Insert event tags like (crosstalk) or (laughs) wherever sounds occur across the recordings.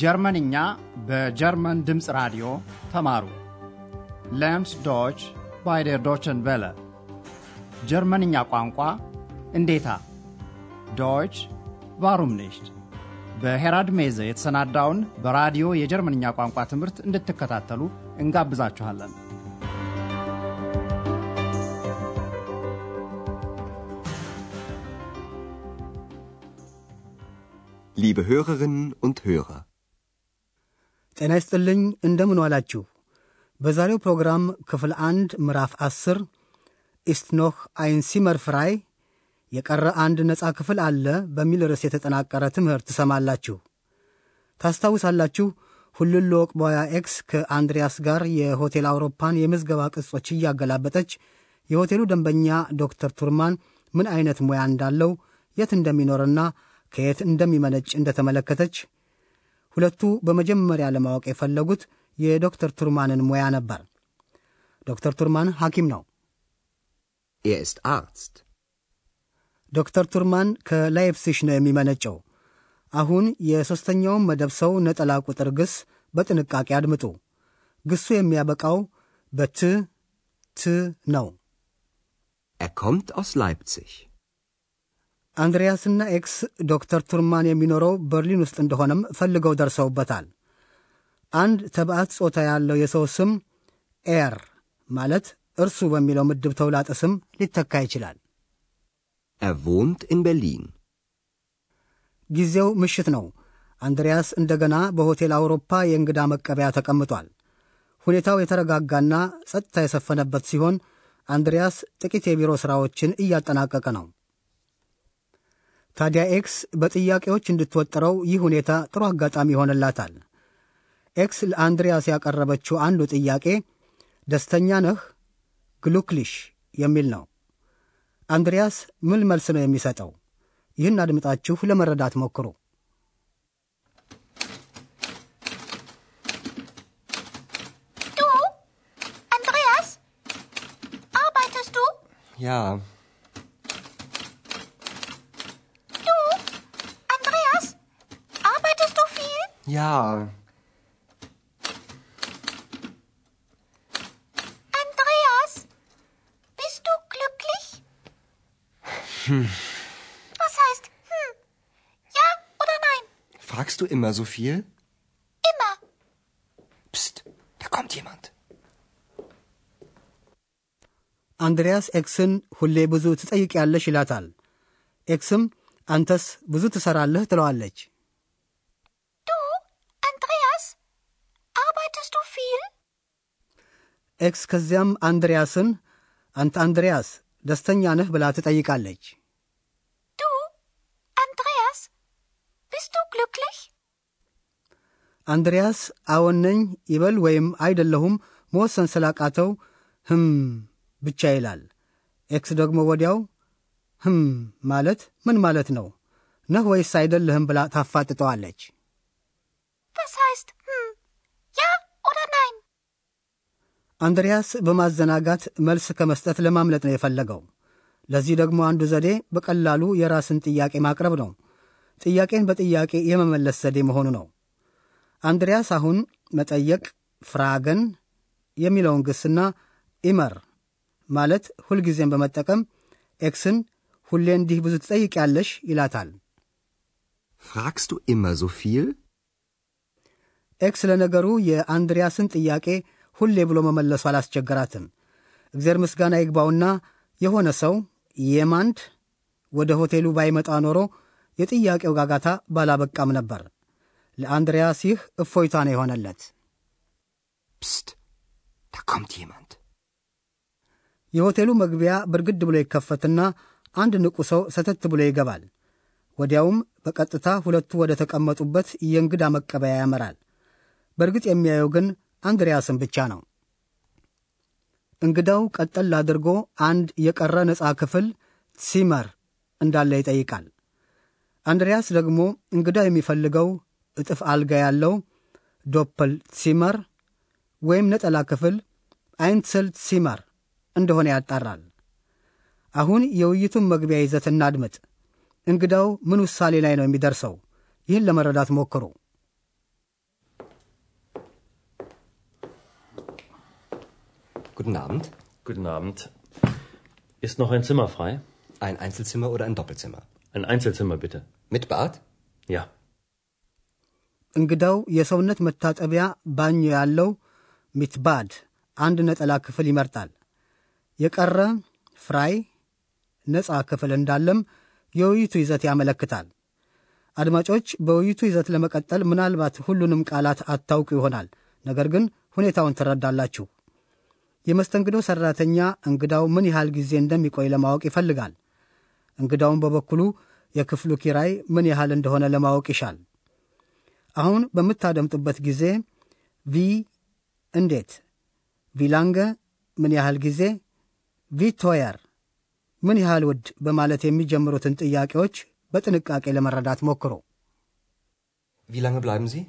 ጀርመንኛ በጀርመን ድምፅ ራዲዮ ተማሩ። Lernen Sie Deutsch bei der Deutschen Welle ጀርመንኛ ቋንቋ እንዴታ Deutsch warum nicht በሄራድ ሜዘ የተሰናዳውን በራዲዮ የጀርመንኛ ቋንቋ ትምህርት እንድትከታተሉ እንጋብዛችኋለን። Liebe Hörerinnen und Hörer, ጤና ይስጥልኝ እንደምን ዋላችሁ። በዛሬው ፕሮግራም ክፍል አንድ ምዕራፍ አስር Ist noch ein Zimmer frei የቀረ አንድ ነፃ ክፍል አለ በሚል ርዕስ የተጠናቀረ ትምህርት ትሰማላችሁ። ታስታውሳላችሁ ሁሉን ቦያ ኤክስ ከአንድሪያስ ጋር የሆቴል አውሮፓን የምዝገባ ቅጾች እያገላበጠች የሆቴሉ ደንበኛ ዶክተር ቱርማን ምን አይነት ሙያ እንዳለው የት እንደሚኖርና ከየት እንደሚመነጭ እንደተመለከተች ሁለቱ በመጀመሪያ ለማወቅ የፈለጉት የዶክተር ቱርማንን ሙያ ነበር። ዶክተር ቱርማን ሐኪም ነው። er ist Arzt. ዶክተር ቱርማን ከላይፕሲሽ ነው የሚመነጨው። አሁን የሦስተኛውን መደብ ሰው ነጠላ ቁጥር ግስ በጥንቃቄ አድምጡ። ግሱ የሚያበቃው በት ት ነው። Er kommt aus Leipzig. አንድሪያስና ኤክስ ዶክተር ቱርማን የሚኖረው በርሊን ውስጥ እንደሆነም ፈልገው ደርሰውበታል። አንድ ተባዕት ጾታ ያለው የሰው ስም er ማለት እርሱ በሚለው ምድብ ተውላጠ ስም ሊተካ ይችላል። Er wohnt in Berlin. ጊዜው ምሽት ነው። አንድሪያስ እንደገና በሆቴል አውሮፓ የእንግዳ መቀበያ ተቀምጧል። ሁኔታው የተረጋጋና ጸጥታ የሰፈነበት ሲሆን አንድሪያስ ጥቂት የቢሮ ሥራዎችን እያጠናቀቀ ነው። ታዲያ ኤክስ በጥያቄዎች እንድትወጥረው ይህ ሁኔታ ጥሩ አጋጣሚ ይሆንላታል። ኤክስ ለአንድሪያስ ያቀረበችው አንዱ ጥያቄ ደስተኛ ነህ glücklich የሚል ነው። አንድሪያስ ምን መልስ ነው የሚሰጠው? ይህን አድምጣችሁ ለመረዳት ሞክሩ። Du? Andreas? Arbeitest du? Ja, ja, Andreas? Bist du glücklich? Was heißt hm? Ja oder nein? fragst du immer so viel? Immer. Psst, da kommt jemand. አንድሪያስ ኤክስን ሁሌ ብዙ ትጠይቂያለሽ ይላታል። ኤክስም አንተስ ብዙ ትሠራለህ ትለዋለች። ኤክስ ከዚያም አንድሪያስን አንተ አንድሪያስ ደስተኛ ነህ ብላ ትጠይቃለች።? Andreas? Bist du glücklich? አንድሪያስ አዎን ነኝ ይበል ወይም አይደለሁም መወሰን ስላቃተው ህም ብቻ ይላል። ኤክስ ደግሞ ወዲያው ህም ማለት ምን ማለት ነው ነህ ወይስ አይደለህም ብላ ታፋጥጠዋለች። heißt hm? Ja oder nein? አንድሪያስ በማዘናጋት መልስ ከመስጠት ለማምለጥ ነው የፈለገው። ለዚህ ደግሞ አንዱ ዘዴ በቀላሉ የራስን ጥያቄ ማቅረብ ነው። ጥያቄን በጥያቄ የመመለስ ዘዴ መሆኑ ነው። አንድሪያስ አሁን መጠየቅ fragen የሚለውን ግስና immer ማለት ሁልጊዜም በመጠቀም ኤክስን ሁሌ እንዲህ ብዙ ትጠይቂያለሽ ይላታል። du immer so viel? ኤክስ ለነገሩ የአንድሪያስን ጥያቄ ሁሌ ብሎ መመለሱ አላስቸገራትም። እግዚአብሔር ምስጋና ይግባውና የሆነ ሰው የማንድ ወደ ሆቴሉ ባይመጣ ኖሮ የጥያቄው ጋጋታ ባላበቃም ነበር። ለአንድሪያስ ይህ እፎይታ ነው የሆነለት። da kommt jemand. የሆቴሉ መግቢያ ብርግድ ብሎ ይከፈትና አንድ ንቁ ሰው ሰተት ብሎ ይገባል። ወዲያውም በቀጥታ ሁለቱ ወደ ተቀመጡበት የእንግዳ መቀበያ ያመራል። በእርግጥ የሚያየው ግን አንድሪያስን ብቻ ነው። እንግዳው ቀጠል አድርጎ አንድ የቀረ ነፃ ክፍል ሲመር እንዳለ ይጠይቃል። አንድሪያስ ደግሞ እንግዳው የሚፈልገው እጥፍ አልጋ ያለው ዶፕል ሲመር ወይም ነጠላ ክፍል አይንትሰል ሲመር እንደሆነ ያጣራል። አሁን የውይይቱን መግቢያ ይዘት እናድምጥ። እንግዳው ምን ውሳኔ ላይ ነው የሚደርሰው? ይህን ለመረዳት ሞክሩ። Guten Abend. Guten Abend. Ist noch ein Zimmer frei? Ein Einzelzimmer oder ein Doppelzimmer? Ein Einzelzimmer bitte. Mit Bad? Ja. እንግዳው የሰውነት መታጠቢያ ባኞ ያለው ሚትባድ አንድ ነጠላ ክፍል ይመርጣል። የቀረ ፍራይ ነፃ ክፍል እንዳለም የውይይቱ ይዘት ያመለክታል። አድማጮች፣ በውይይቱ ይዘት ለመቀጠል ምናልባት ሁሉንም ቃላት አታውቁ ይሆናል። ነገር ግን ሁኔታውን ትረዳላችሁ። የመስተንግዶ ሠራተኛ እንግዳው ምን ያህል ጊዜ እንደሚቆይ ለማወቅ ይፈልጋል። እንግዳውን በበኩሉ የክፍሉ ኪራይ ምን ያህል እንደሆነ ለማወቅ ይሻል። አሁን በምታደምጡበት ጊዜ ቪ እንዴት፣ ቪላንገ ምን ያህል ጊዜ፣ ቪቶየር ምን ያህል ውድ በማለት የሚጀምሩትን ጥያቄዎች በጥንቃቄ ለመረዳት ሞክሩ። Wie lange bleiben Sie?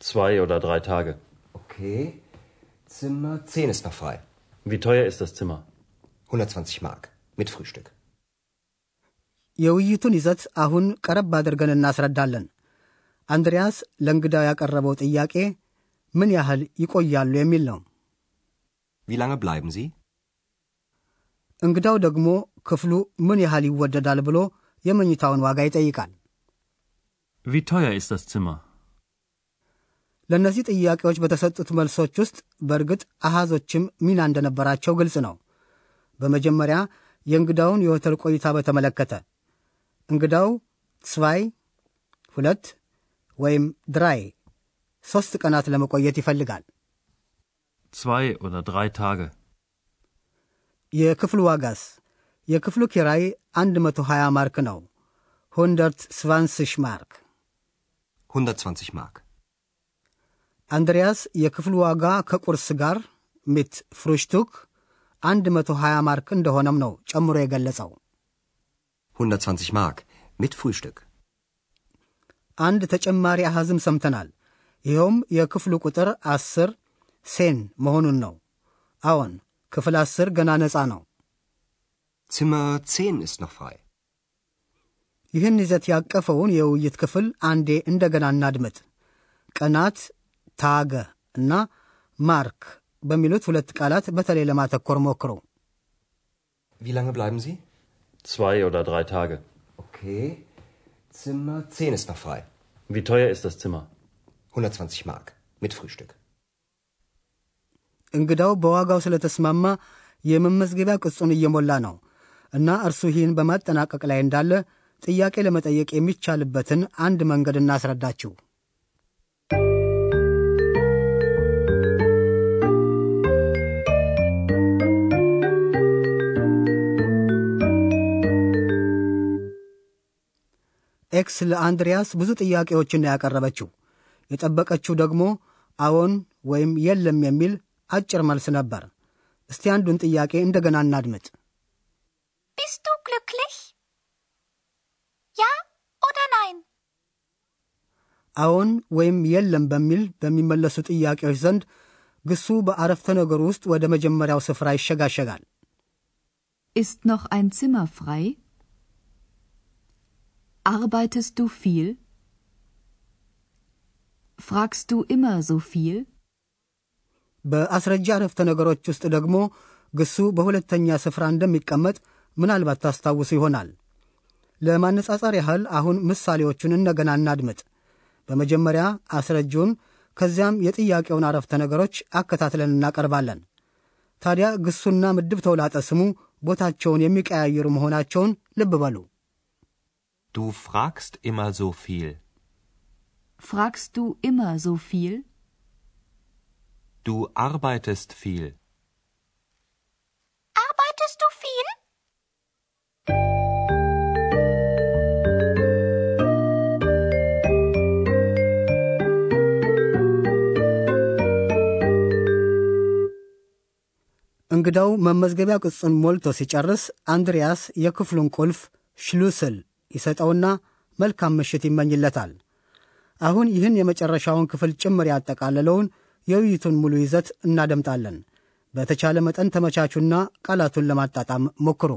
Zwei oder drei Tage. Okay. Zimmer 10 ist noch frei. Wie teuer ist das Zimmer? 120 Mark. Mit Frühstück. የውይይቱን ይዘት አሁን ቀረብ አድርገን እናስረዳለን። አንድሪያስ ለእንግዳው ያቀረበው ጥያቄ ምን ያህል ይቆያሉ የሚል ነው። Wie lange bleiben Sie? እንግዳው ደግሞ ክፍሉ ምን ያህል ይወደዳል ብሎ የመኝታውን ዋጋ ይጠይቃል። Wie teuer ist das Zimmer? ለእነዚህ ጥያቄዎች በተሰጡት መልሶች ውስጥ በእርግጥ አሃዞችም ሚና እንደነበራቸው ግልጽ ነው። በመጀመሪያ የእንግዳውን የሆቴል ቆይታ በተመለከተ እንግዳው ስቫይ ሁለት ወይም ድራይ ሦስት ቀናት ለመቆየት ይፈልጋል። Zwei oder drei Tage. የክፍሉ ዋጋስ? የክፍሉ ኪራይ 120 ማርክ ነው። ሁንደርት ስቫንስሽ ማርክ። 120 Mark. አንድሪያስ የክፍሉ ዋጋ ከቁርስ ጋር ሚት ፍሩሽቱክ 120 ማርክ እንደሆነም ነው ጨምሮ የገለጸው። 120 Mark. Mit Frühstück. አንድ ተጨማሪ አሐዝም ሰምተናል። ይኸውም የክፍሉ ቁጥር አስር ሴን መሆኑን ነው። አዎን ክፍል አስር ገና ነፃ ነው። Zimmer 10 ist noch frei. ይህን ይዘት ያቀፈውን የውይይት ክፍል አንዴ እንደገና እናድምጥ። ቀናት ታገ እና ማርክ በሚሉት ሁለት ቃላት በተለይ ለማተኮር ሞክሩ። Wie lange bleiben Sie? Zwei oder drei Tage. Okay. Zimmer 10 ist noch frei. Wie teuer ist das Zimmer? 120 Mark. Mit Frühstück. እንግዳው በዋጋው ስለተስማማ የመመዝገቢያ ቅጹን እየሞላ ነው እና እርሱ ይህን በማጠናቀቅ ላይ እንዳለ ጥያቄ ለመጠየቅ የሚቻልበትን አንድ መንገድ እናስረዳችሁ። ኤክስ ለአንድሪያስ ብዙ ጥያቄዎችን ያቀረበችው። የጠበቀችው ደግሞ አዎን ወይም የለም የሚል አጭር መልስ ነበር። እስቲ አንዱን ጥያቄ እንደገና እናድምጥ። du glücklich? Ja oder nein? አዎን ወይም የለም በሚል በሚመለሱ ጥያቄዎች ዘንድ ግሱ በአረፍተ ነገሩ ውስጥ ወደ መጀመሪያው ስፍራ ይሸጋሸጋል። Ist noch ein Zimmer frei? Arbeitest du viel? Fragst du immer so viel? በአስረጃ አረፍተ ነገሮች ውስጥ ደግሞ ግሱ በሁለተኛ ስፍራ እንደሚቀመጥ ምናልባት ታስታውሱ ይሆናል። ለማነጻጸር ያህል አሁን ምሳሌዎቹን እንደገና እናድምጥ። በመጀመሪያ አስረጂውን፣ ከዚያም የጥያቄውን አረፍተ ነገሮች አከታትለን እናቀርባለን። ታዲያ ግሱና ምድብ ተውላጠ ስሙ ቦታቸውን የሚቀያየሩ መሆናቸውን ልብ በሉ። Du fragst immer so viel. Fragst du immer so viel? Du arbeitest viel. Arbeitest du viel? እንግዳው መመዝገቢያ ቅጹን ሞልቶ ሲጨርስ አንድሪያስ የክፍሉን ቁልፍ ሽሉስል ይሰጠውና መልካም ምሽት ይመኝለታል። አሁን ይህን የመጨረሻውን ክፍል ጭምር ያጠቃለለውን የውይይቱን ሙሉ ይዘት እናደምጣለን። በተቻለ መጠን ተመቻቹና ቃላቱን ለማጣጣም ሞክሩ።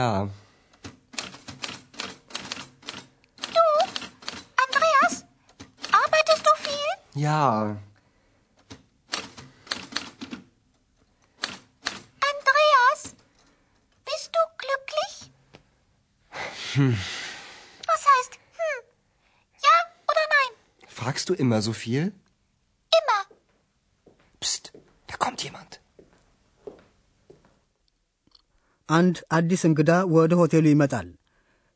Ja, Du, Andreas, arbeitest du viel? ja. Andreas, bist du glücklich? Hm. Was heißt hm? Ja oder nein? Fragst du immer so viel? Immer. Psst, da kommt jemand. አንድ አዲስ እንግዳ ወደ ሆቴሉ ይመጣል።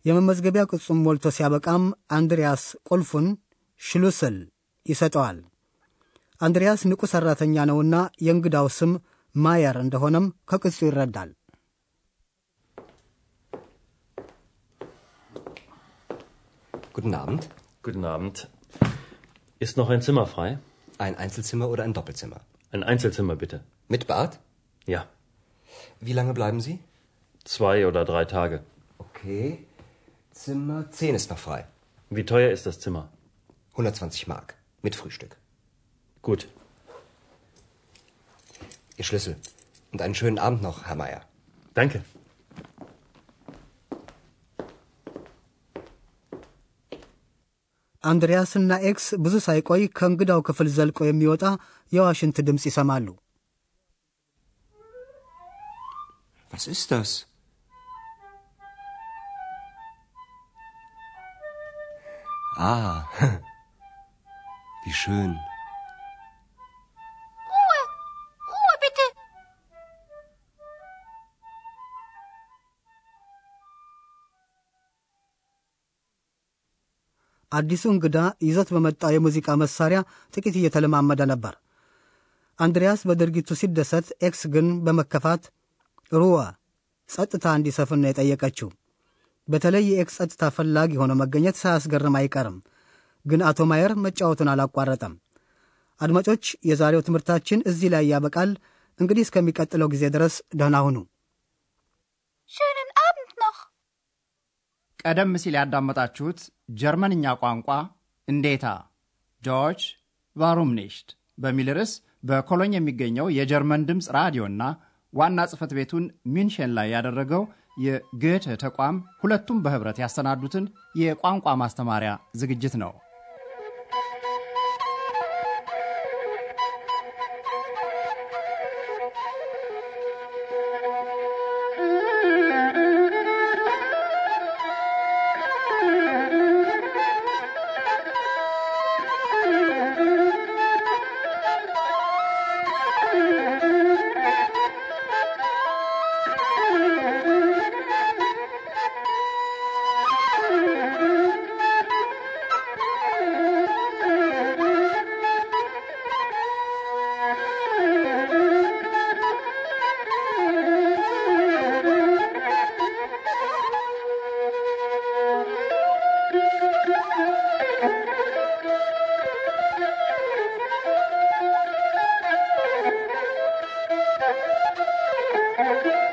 የመመዝገቢያ ቅጹም ሞልቶ ሲያበቃም አንድሪያስ ቁልፉን ሽሉስል ይሰጠዋል። አንድሪያስ ንቁ ሠራተኛ ነውና የእንግዳው ስም ማየር እንደሆነም ከቅጹ ይረዳል። Guten Abend. Guten Abend. Ist noch ein Zimmer frei? Ein Einzelzimmer oder ein Doppelzimmer? Ein Einzelzimmer bitte. Mit Bad? Ja. Wie lange bleiben Sie? Zwei oder drei Tage. Okay. Zimmer 10 ist noch frei. Wie teuer ist das Zimmer? 120 Mark. Mit Frühstück. Gut. Ihr Schlüssel. Und einen schönen Abend noch, Herr Meier. Danke. አንድሪያስና ኤክስ ብዙ ሳይቆይ ከእንግዳው ክፍል ዘልቆ የሚወጣ የዋሽንት ድምፅ ይሰማሉ። Was ist das? Ah, (laughs) wie schön. Ruhe. Ruhe bitte. አዲሱ እንግዳ ይዞት በመጣው የሙዚቃ መሳሪያ ጥቂት እየተለማመደ ነበር። አንድሪያስ በድርጊቱ ሲደሰት፣ ኤክስ ግን በመከፋት Ruhe ጸጥታ እንዲሰፍን ነው የጠየቀችው። በተለይ የኤክስ ጸጥታ ፈላጊ ሆኖ መገኘት ሳያስገርም አይቀርም። ግን አቶ ማየር መጫወቱን አላቋረጠም። አድማጮች፣ የዛሬው ትምህርታችን እዚህ ላይ ያበቃል። እንግዲህ እስከሚቀጥለው ጊዜ ድረስ ደህና ሁኑ። noch. ቀደም ሲል ያዳመጣችሁት ጀርመንኛ ቋንቋ እንዴታ Deutsch warum nicht በሚል ርዕስ በኮሎኝ የሚገኘው የጀርመን ድምፅ ራዲዮና ዋና ጽሕፈት ቤቱን ሚንሽን ላይ ያደረገው የ Goethe ተቋም ሁለቱም በኅብረት ያሰናዱትን የቋንቋ ማስተማሪያ ዝግጅት ነው። Oh, (laughs)